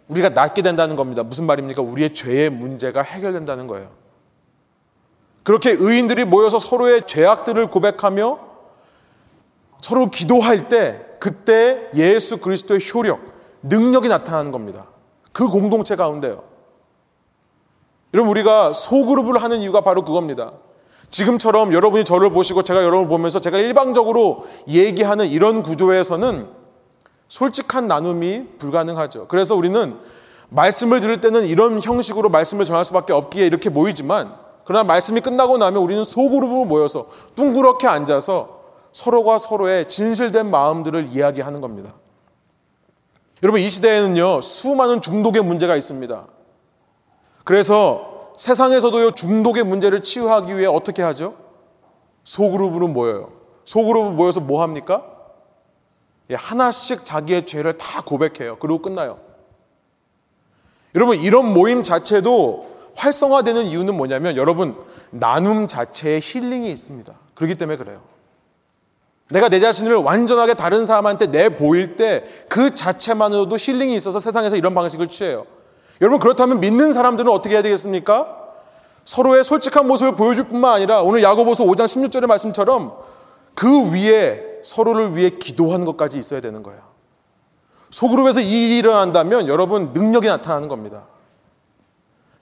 우리가 낫게 된다는 겁니다. 무슨 말입니까? 우리의 죄의 문제가 해결된다는 거예요. 그렇게 의인들이 모여서 서로의 죄악들을 고백하며 서로 기도할 때 그때 예수 그리스도의 효력, 능력이 나타나는 겁니다. 그 공동체 가운데요. 여러분 우리가 소그룹을 하는 이유가 바로 그겁니다. 지금처럼 여러분이 저를 보시고 제가 여러분을 보면서 제가 일방적으로 얘기하는 이런 구조에서는 솔직한 나눔이 불가능하죠. 그래서 우리는 말씀을 들을 때는 이런 형식으로 말씀을 전할 수밖에 없기에 이렇게 모이지만 그러나 말씀이 끝나고 나면 우리는 소그룹으로 모여서 둥그렇게 앉아서 서로가 서로의 진실된 마음들을 이야기하는 겁니다. 여러분 이 시대에는요 수많은 중독의 문제가 있습니다. 그래서 세상에서도요 중독의 문제를 치유하기 위해 어떻게 하죠? 소그룹으로 모여요. 소그룹으로 모여서 뭐 합니까? 예, 하나씩 자기의 죄를 다 고백해요. 그리고 끝나요. 여러분 이런 모임 자체도 활성화되는 이유는 뭐냐면 여러분 나눔 자체에 힐링이 있습니다. 그렇기 때문에 그래요. 내가 내 자신을 완전하게 다른 사람한테 내 보일 때 그 자체만으로도 힐링이 있어서 세상에서 이런 방식을 취해요. 여러분 그렇다면 믿는 사람들은 어떻게 해야 되겠습니까? 서로의 솔직한 모습을 보여줄 뿐만 아니라 오늘 야고보서 5장 16절의 말씀처럼 그 위에 서로를 위해 기도하는 것까지 있어야 되는 거예요. 소그룹에서 이 일이 일어난다면 여러분 능력이 나타나는 겁니다.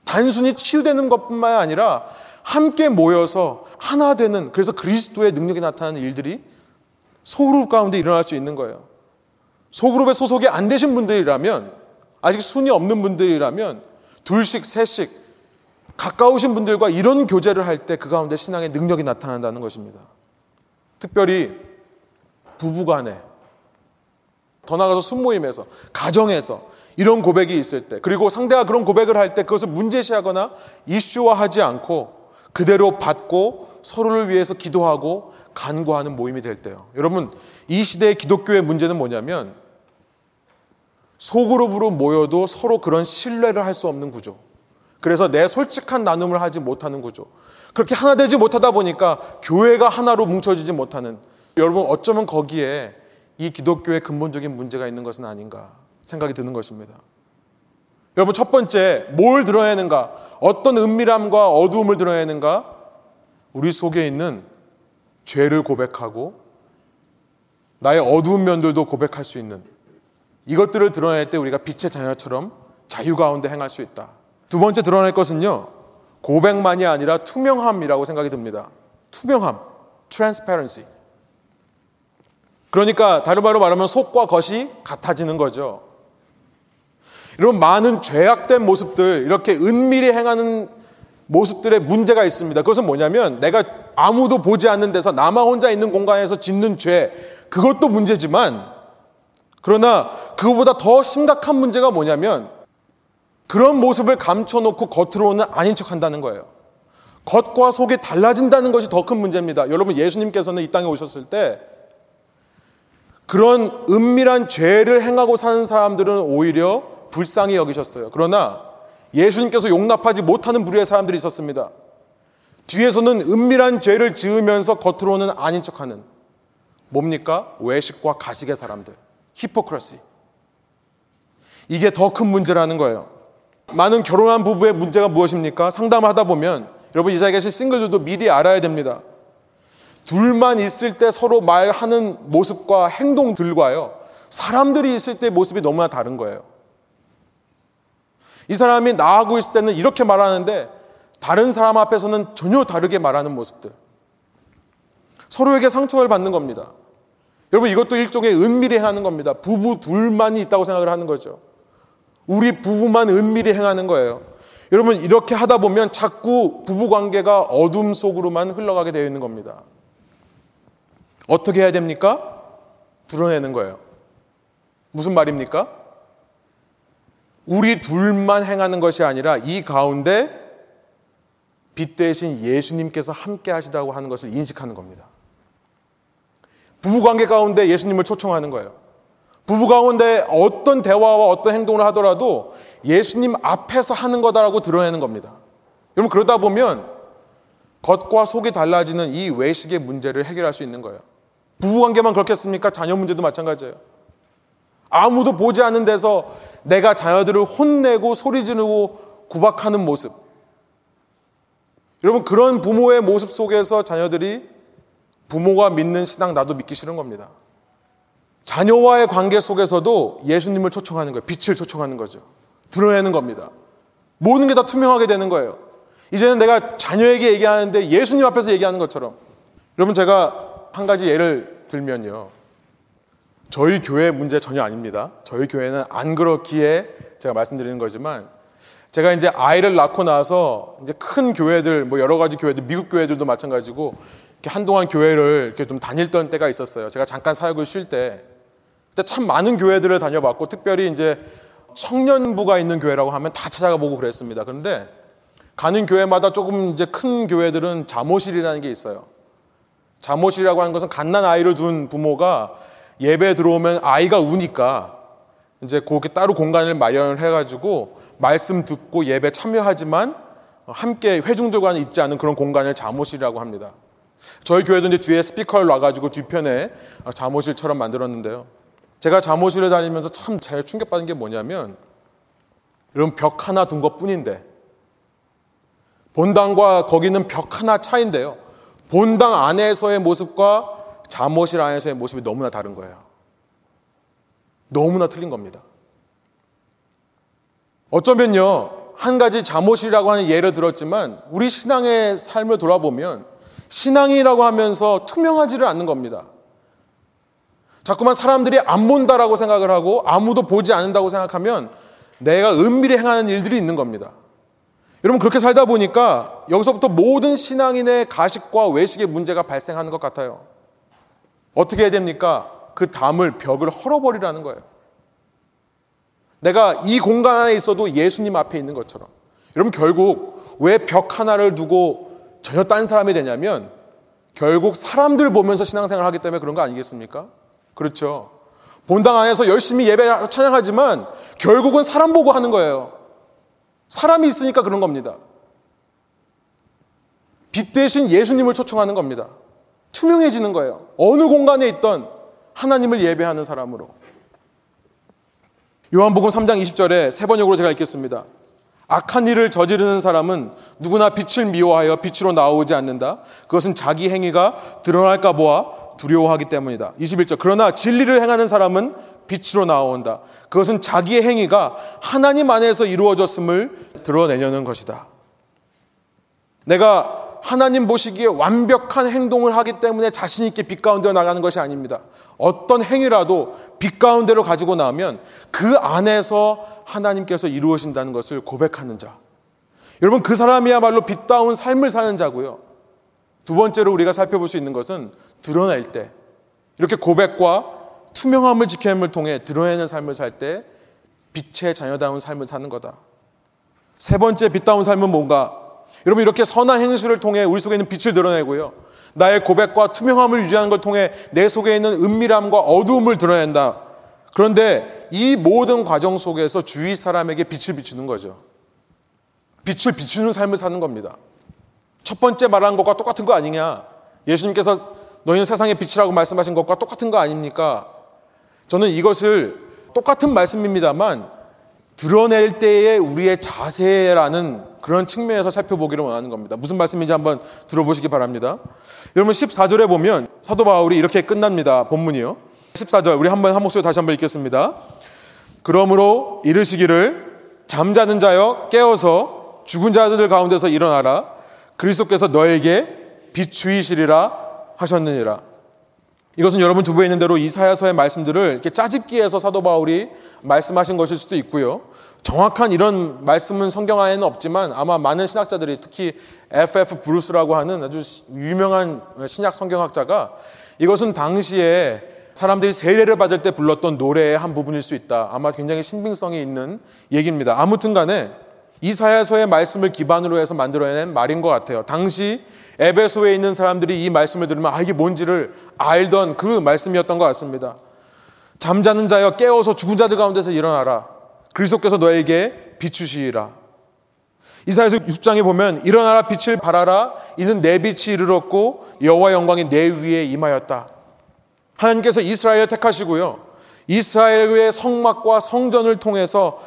단순히 치유되는 것뿐만 아니라 함께 모여서 하나 되는 그래서 그리스도의 능력이 나타나는 일들이 소그룹 가운데 일어날 수 있는 거예요. 소그룹에 소속이 안 되신 분들이라면 아직 순위 없는 분들이라면 둘씩 셋씩 가까우신 분들과 이런 교제를 할 때 그 가운데 신앙의 능력이 나타난다는 것입니다. 특별히 부부간에 더 나가서 순모임에서 가정에서 이런 고백이 있을 때, 그리고 상대가 그런 고백을 할 때 그것을 문제시하거나 이슈화하지 않고 그대로 받고 서로를 위해서 기도하고 간구하는 모임이 될 때요. 여러분, 이 시대의 기독교의 문제는 뭐냐면 소그룹으로 모여도 서로 그런 신뢰를 할 수 없는 구조. 그래서 내 솔직한 나눔을 하지 못하는 구조. 그렇게 하나 되지 못하다 보니까 교회가 하나로 뭉쳐지지 못하는 여러분 어쩌면 거기에 이 기독교의 근본적인 문제가 있는 것은 아닌가 생각이 드는 것입니다. 여러분 첫 번째 뭘 드러내는가? 어떤 은밀함과 어두움을 드러내는가? 우리 속에 있는 죄를 고백하고 나의 어두운 면들도 고백할 수 있는 이것들을 드러낼 때 우리가 빛의 자녀처럼 자유 가운데 행할 수 있다. 두 번째 드러낼 것은요. 고백만이 아니라 투명함이라고 생각이 듭니다. 투명함, transparency. 그러니까 다른 말로 말하면 속과 겉이 같아지는 거죠. 이런 많은 죄악된 모습들, 이렇게 은밀히 행하는 모습들의 문제가 있습니다. 그것은 뭐냐면 내가 아무도 보지 않는 데서 나만 혼자 있는 공간에서 짓는 죄, 그것도 문제지만 그러나 그거보다 더 심각한 문제가 뭐냐면 그런 모습을 감춰놓고 겉으로는 아닌 척 한다는 거예요. 겉과 속이 달라진다는 것이 더 큰 문제입니다. 여러분, 예수님께서는 이 땅에 오셨을 때 그런 은밀한 죄를 행하고 사는 사람들은 오히려 불쌍히 여기셨어요. 그러나 예수님께서 용납하지 못하는 부류의 사람들이 있었습니다. 뒤에서는 은밀한 죄를 지으면서 겉으로는 아닌 척하는 뭡니까? 외식과 가식의 사람들. 히포크라시. 이게 더 큰 문제라는 거예요. 많은 결혼한 부부의 문제가 무엇입니까? 상담하다 보면 여러분 이 자리에 계신 싱글들도 미리 알아야 됩니다. 둘만 있을 때 서로 말하는 모습과 행동들과요. 사람들이 있을 때 모습이 너무나 다른 거예요. 이 사람이 나하고 있을 때는 이렇게 말하는데 다른 사람 앞에서는 전혀 다르게 말하는 모습들. 서로에게 상처를 받는 겁니다. 여러분 이것도 일종의 은밀히 행하는 겁니다. 부부 둘만이 있다고 생각을 하는 거죠. 우리 부부만 은밀히 행하는 거예요. 여러분 이렇게 하다 보면 자꾸 부부 관계가 어둠 속으로만 흘러가게 되어 있는 겁니다. 어떻게 해야 됩니까? 드러내는 거예요. 무슨 말입니까? 우리 둘만 행하는 것이 아니라 이 가운데 빛 대신 예수님께서 함께 하시다고 하는 것을 인식하는 겁니다. 부부 관계 가운데 예수님을 초청하는 거예요. 부부 가운데 어떤 대화와 어떤 행동을 하더라도 예수님 앞에서 하는 거다라고 드러내는 겁니다. 여러분 그러다 보면 겉과 속이 달라지는 이 외식의 문제를 해결할 수 있는 거예요. 부부 관계만 그렇겠습니까? 자녀 문제도 마찬가지예요. 아무도 보지 않는 데서 내가 자녀들을 혼내고 소리 지르고 구박하는 모습. 여러분 그런 부모의 모습 속에서 자녀들이 부모가 믿는 신앙 나도 믿기 싫은 겁니다. 자녀와의 관계 속에서도 예수님을 초청하는 거예요. 빛을 초청하는 거죠. 드러내는 겁니다. 모든 게 다 투명하게 되는 거예요. 이제는 내가 자녀에게 얘기하는데 예수님 앞에서 얘기하는 것처럼. 여러분 제가 한 가지 예를 들면요. 저희 교회 문제 전혀 아닙니다. 저희 교회는 안 그렇기에 제가 말씀드리는 거지만 제가 이제 아이를 낳고 나서 이제 큰 교회들 뭐 여러 가지 교회들 미국 교회들도 마찬가지고 이렇게 한동안 교회를 이렇게 좀 다녔던 때가 있었어요. 제가 잠깐 사역을 쉴 때. 그때 참 많은 교회들을 다녀봤고, 특별히 이제 청년부가 있는 교회라고 하면 다 찾아가 보고 그랬습니다. 그런데 가는 교회마다 조금 이제 큰 교회들은 잠옷실이라는 게 있어요. 잠옷이라고 하는 것은 갓난 아이를 둔 부모가 예배 들어오면 아이가 우니까 이제 거기 따로 공간을 마련을 해가지고 말씀 듣고 예배 참여하지만 함께 회중들과는 있지 않은 그런 공간을 잠옷이라고 합니다. 저희 교회도 이제 뒤에 스피커를 놔가지고 뒤편에 잠옷실처럼 만들었는데요. 제가 잠옷실을 다니면서 참 제일 충격받은 게 뭐냐면 이런 벽 하나 둔 것 뿐인데 본당과 거기는 벽 하나 차인데요. 본당 안에서의 모습과 잠옷실 안에서의 모습이 너무나 다른 거예요. 너무나 틀린 겁니다. 어쩌면요, 한 가지 잠옷이라고 하는 예를 들었지만 우리 신앙의 삶을 돌아보면 신앙이라고 하면서 투명하지를 않는 겁니다. 자꾸만 사람들이 안 본다라고 생각을 하고 아무도 보지 않는다고 생각하면 내가 은밀히 행하는 일들이 있는 겁니다. 여러분 그렇게 살다 보니까 여기서부터 모든 신앙인의 가식과 외식의 문제가 발생하는 것 같아요. 어떻게 해야 됩니까? 그 담을 벽을 헐어버리라는 거예요. 내가 이 공간 안에 있어도 예수님 앞에 있는 것처럼. 여러분 결국 왜 벽 하나를 두고 전혀 딴 사람이 되냐면 결국 사람들 보면서 신앙생활을 하기 때문에 그런 거 아니겠습니까? 그렇죠. 본당 안에서 열심히 예배 찬양하지만 결국은 사람 보고 하는 거예요. 사람이 있으니까 그런 겁니다. 빛 대신 예수님을 초청하는 겁니다. 투명해지는 거예요. 어느 공간에 있던 하나님을 예배하는 사람으로. 요한복음 3장 20절에 세 번역으로 제가 읽겠습니다. 악한 일을 저지르는 사람은 누구나 빛을 미워하여 빛으로 나오지 않는다. 그것은 자기 행위가 드러날까 보아 두려워하기 때문이다. 21절. 그러나 진리를 행하는 사람은 빛으로 나온다. 그것은 자기의 행위가 하나님 안에서 이루어졌음을 드러내려는 것이다. 내가 하나님 보시기에 완벽한 행동을 하기 때문에 자신 있게 빛 가운데 나가는 것이 아닙니다. 어떤 행위라도 빛 가운데로 가지고 나면 그 안에서 하나님께서 이루어진다는 것을 고백하는 자. 여러분 그 사람이야말로 빛다운 삶을 사는 자고요. 두 번째로 우리가 살펴볼 수 있는 것은 드러낼 때 이렇게 고백과 투명함을 지킴을 통해 드러내는 삶을 살 때 빛의 자녀다운 삶을 사는 거다. 세 번째 빛다운 삶은 뭔가? 여러분 이렇게 선한 행실을 통해 우리 속에 있는 빛을 드러내고요. 나의 고백과 투명함을 유지하는 걸 통해 내 속에 있는 은밀함과 어두움을 드러낸다. 그런데 이 모든 과정 속에서 주위 사람에게 빛을 비추는 거죠. 빛을 비추는 삶을 사는 겁니다. 첫 번째 말한 것과 똑같은 거 아니냐? 예수님께서 너희는 세상의 빛이라고 말씀하신 것과 똑같은 거 아닙니까? 저는 이것을 똑같은 말씀입니다만 드러낼 때의 우리의 자세라는 그런 측면에서 살펴보기를 원하는 겁니다. 무슨 말씀인지 한번 들어보시기 바랍니다. 여러분 14절에 보면 사도 바울이 이렇게 끝납니다. 본문이요. 14절 우리 한번 한 목소리 다시 한번 읽겠습니다. 그러므로 이르시기를 잠자는 자여 깨어서 죽은 자들 가운데서 일어나라 그리스도께서 너에게 비추이시리라 하셨느니라. 이것은 여러분 주부에 있는 대로 이사야서의 말씀들을 이렇게 짜집기해서 사도 바울이 말씀하신 것일 수도 있고요. 정확한 이런 말씀은 성경 안에는 없지만 아마 많은 신학자들이 특히 F.F. 브루스라고 하는 아주 유명한 신약 성경학자가 이것은 당시에 사람들이 세례를 받을 때 불렀던 노래의 한 부분일 수 있다. 아마 굉장히 신빙성이 있는 얘기입니다. 아무튼 간에 이사야서의 말씀을 기반으로 해서 만들어낸 말인 것 같아요. 당시 에베소에 있는 사람들이 이 말씀을 들으면 아 이게 뭔지를 알던 그 말씀이었던 것 같습니다. 잠자는 자여 깨어서 죽은 자들 가운데서 일어나라. 그리스도께서 너에게 비추시리라. 이사야서 6장에 보면 일어나라 빛을 발하라 이는 내 빛이 이르렀고 여호와 영광이 내 위에 임하였다. 하나님께서 이스라엘을 택하시고요. 이스라엘의 성막과 성전을 통해서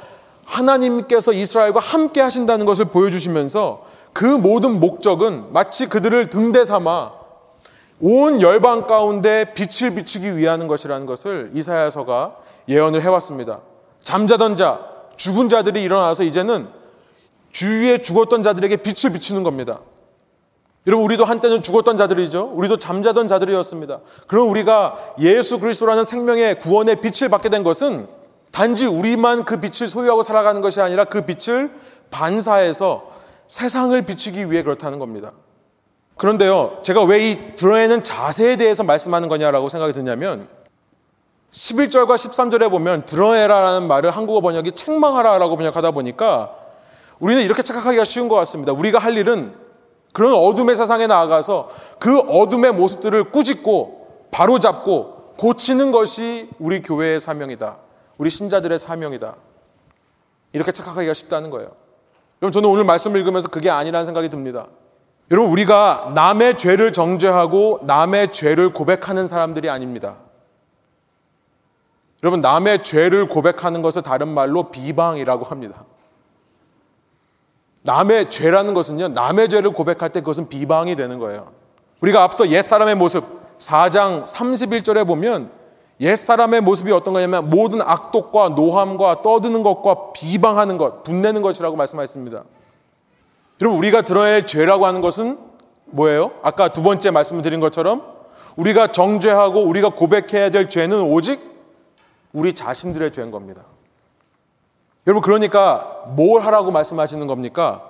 하나님께서 이스라엘과 함께 하신다는 것을 보여주시면서 그 모든 목적은 마치 그들을 등대 삼아 온 열방 가운데 빛을 비추기 위한 것이라는 것을 이사야서가 예언을 해왔습니다. 잠자던 자, 죽은 자들이 일어나서 이제는 주위에 죽었던 자들에게 빛을 비추는 겁니다. 여러분 우리도 한때는 죽었던 자들이죠. 우리도 잠자던 자들이었습니다. 그럼 우리가 예수 그리스도라는 생명의 구원의 빛을 받게 된 것은 단지 우리만 그 빛을 소유하고 살아가는 것이 아니라 그 빛을 반사해서 세상을 비추기 위해 그렇다는 겁니다. 그런데요, 제가 왜 이 드러내는 자세에 대해서 말씀하는 거냐라고 생각이 드냐면 11절과 13절에 보면 드러내라라는 말을 한국어 번역이 책망하라라고 번역하다 보니까 우리는 이렇게 착각하기가 쉬운 것 같습니다. 우리가 할 일은 그런 어둠의 세상에 나아가서 그 어둠의 모습들을 꾸짖고 바로잡고 고치는 것이 우리 교회의 사명이다. 우리 신자들의 사명이다. 이렇게 착각하기가 쉽다는 거예요. 여러분 저는 오늘 말씀을 읽으면서 그게 아니라는 생각이 듭니다. 여러분 우리가 남의 죄를 정죄하고 남의 죄를 고백하는 사람들이 아닙니다. 여러분 남의 죄를 고백하는 것을 다른 말로 비방이라고 합니다. 남의 죄라는 것은요, 남의 죄를 고백할 때 그것은 비방이 되는 거예요. 우리가 앞서 옛사람의 모습, 4장 31절에 보면 옛사람의 모습이 어떤 거냐면 모든 악독과 노함과 떠드는 것과 비방하는 것, 분내는 것이라고 말씀하셨습니다. 여러분, 우리가 드러낼 죄라고 하는 것은 뭐예요? 아까 두 번째 말씀을 드린 것처럼 우리가 정죄하고 우리가 고백해야 될 죄는 오직 우리 자신들의 죄인 겁니다. 여러분 그러니까 뭘 하라고 말씀하시는 겁니까?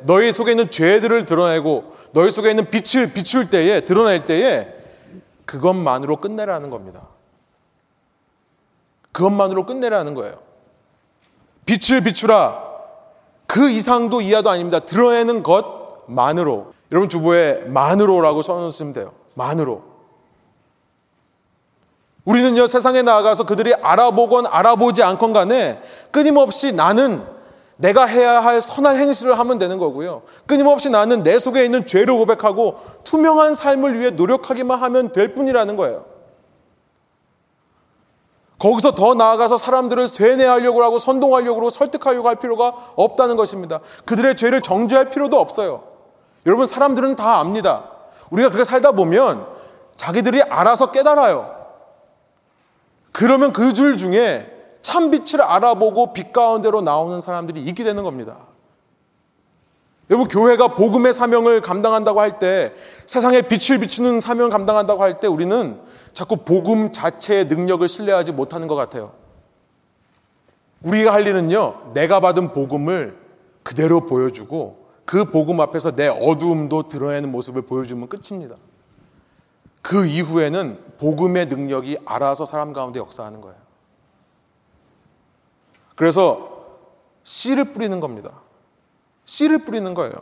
너희 속에 있는 죄들을 드러내고 너희 속에 있는 빛을 비출 때에 드러낼 때에 그것만으로 끝내라는 겁니다. 그것만으로 끝내라는 거예요. 빛을 비추라. 그 이상도 이하도 아닙니다. 드러내는 것만으로. 여러분 주보에 만으로라고 써놓으시면 돼요. 만으로. 우리는요, 세상에 나아가서 그들이 알아보건 알아보지 않건 간에 끊임없이 나는 내가 해야 할 선한 행실을 하면 되는 거고요. 끊임없이 나는 내 속에 있는 죄를 고백하고 투명한 삶을 위해 노력하기만 하면 될 뿐이라는 거예요. 거기서 더 나아가서 사람들을 쇠뇌하려고 하고 선동하려고 하고 설득하려고 할 필요가 없다는 것입니다. 그들의 죄를 정죄할 필요도 없어요. 여러분, 사람들은 다 압니다. 우리가 그렇게 살다 보면 자기들이 알아서 깨달아요. 그러면 그 줄 중에 참 빛을 알아보고 빛 가운데로 나오는 사람들이 있게 되는 겁니다. 여러분, 교회가 복음의 사명을 감당한다고 할 때, 세상에 빛을 비추는 사명을 감당한다고 할 때, 우리는 자꾸 복음 자체의 능력을 신뢰하지 못하는 것 같아요. 우리가 할 일은요, 내가 받은 복음을 그대로 보여주고, 그 복음 앞에서 내 어두움도 드러내는 모습을 보여주면 끝입니다. 그 이후에는 복음의 능력이 알아서 사람 가운데 역사하는 거예요. 그래서 씨를 뿌리는 겁니다. 씨를 뿌리는 거예요.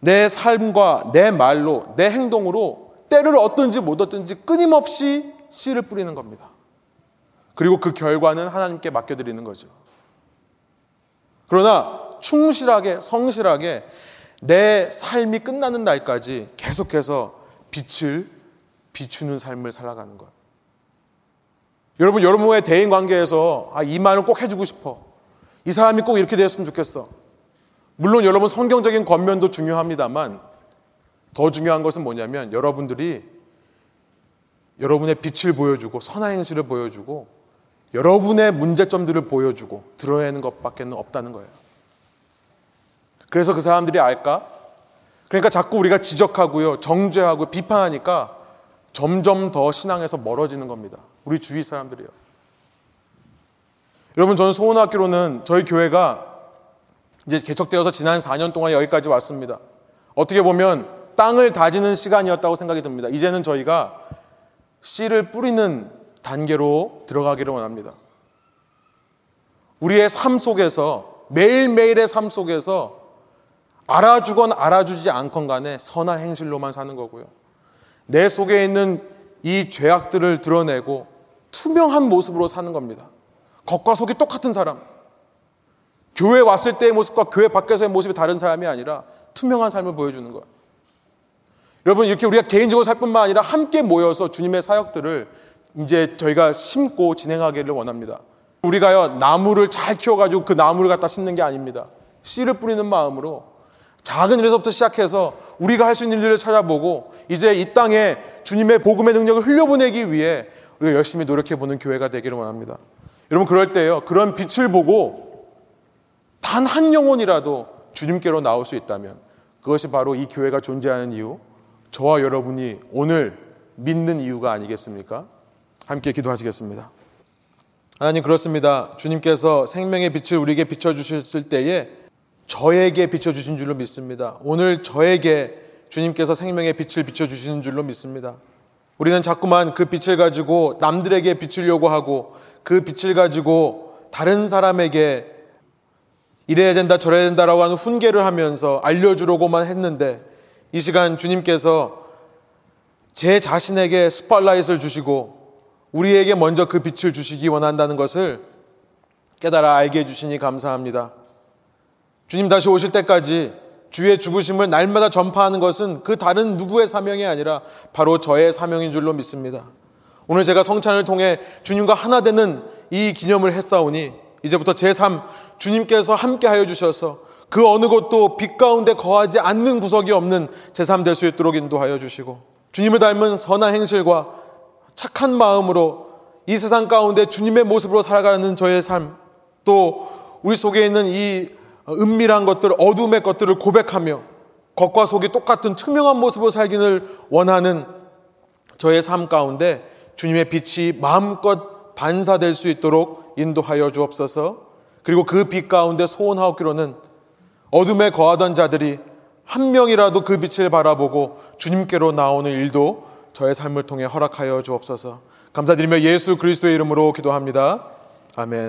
내 삶과 내 말로, 내 행동으로 때를 얻든지 못 얻든지 끊임없이 씨를 뿌리는 겁니다. 그리고 그 결과는 하나님께 맡겨드리는 거죠. 그러나 충실하게, 성실하게 내 삶이 끝나는 날까지 계속해서 빛을 비추는 삶을 살아가는 것. 여러분, 여러분의 대인 관계에서 아, 이 말은 꼭 해주고 싶어. 이 사람이 꼭 이렇게 되었으면 좋겠어. 물론 여러분 성경적인 겉면도 중요합니다만 더 중요한 것은 뭐냐면 여러분들이 여러분의 빛을 보여주고 선한 행실을 보여주고 여러분의 문제점들을 보여주고 드러내는 것밖에 없다는 거예요. 그래서 그 사람들이 알까? 그러니까 자꾸 우리가 지적하고요, 정죄하고 비판하니까 점점 더 신앙에서 멀어지는 겁니다. 우리 주위 사람들이요. 여러분, 저는 소원학교로는 저희 교회가 이제 개척되어서 지난 4년 동안 여기까지 왔습니다. 어떻게 보면 땅을 다지는 시간이었다고 생각이 듭니다. 이제는 저희가 씨를 뿌리는 단계로 들어가기를 원합니다. 우리의 삶 속에서 매일매일의 삶 속에서 알아주건 알아주지 않건 간에 선한 행실로만 사는 거고요. 내 속에 있는 이 죄악들을 드러내고 투명한 모습으로 사는 겁니다. 겉과 속이 똑같은 사람. 교회 왔을 때의 모습과 교회 밖에서의 모습이 다른 사람이 아니라 투명한 삶을 보여주는 거예요. 여러분, 이렇게 우리가 개인적으로 살 뿐만 아니라 함께 모여서 주님의 사역들을 이제 저희가 심고 진행하기를 원합니다. 우리가요, 나무를 잘 키워가지고 그 나무를 갖다 심는 게 아닙니다. 씨를 뿌리는 마음으로 작은 일에서부터 시작해서 우리가 할 수 있는 일을 찾아보고 이제 이 땅에 주님의 복음의 능력을 흘려보내기 위해 우리가 열심히 노력해보는 교회가 되기를 원합니다. 여러분, 그럴 때요, 그런 빛을 보고 단 한 영혼이라도 주님께로 나올 수 있다면 그것이 바로 이 교회가 존재하는 이유, 저와 여러분이 오늘 믿는 이유가 아니겠습니까? 함께 기도하시겠습니다. 하나님 그렇습니다. 주님께서 생명의 빛을 우리에게 비춰 주셨을 때에 저에게 비춰주신 줄로 믿습니다. 오늘 저에게 주님께서 생명의 빛을 비춰주시는 줄로 믿습니다. 우리는 자꾸만 그 빛을 가지고 남들에게 비추려고 하고 그 빛을 가지고 다른 사람에게 이래야 된다 저래야 된다라고 하는 훈계를 하면서 알려주려고만 했는데 이 시간 주님께서 제 자신에게 스팟라이트를 주시고 우리에게 먼저 그 빛을 주시기 원한다는 것을 깨달아 알게 해주시니 감사합니다. 주님 다시 오실 때까지 주의 죽으심을 날마다 전파하는 것은 그 다른 누구의 사명이 아니라 바로 저의 사명인 줄로 믿습니다. 오늘 제가 성찬을 통해 주님과 하나 되는 이 기념을 했사오니 이제부터 제3 주님께서 함께 하여 주셔서 그 어느 곳도 빛 가운데 거하지 않는 구석이 없는 제3 될 수 있도록 인도하여 주시고 주님을 닮은 선한 행실과 착한 마음으로 이 세상 가운데 주님의 모습으로 살아가는 저의 삶 또 우리 속에 있는 이 은밀한 것들, 어둠의 것들을 고백하며 겉과 속이 똑같은 투명한 모습으로 살기를 원하는 저의 삶 가운데 주님의 빛이 마음껏 반사될 수 있도록 인도하여 주옵소서. 그리고 그 빛 가운데 소원하옵기로는 어둠에 거하던 자들이 한 명이라도 그 빛을 바라보고 주님께로 나오는 일도 저의 삶을 통해 허락하여 주옵소서. 감사드리며 예수 그리스도의 이름으로 기도합니다. 아멘.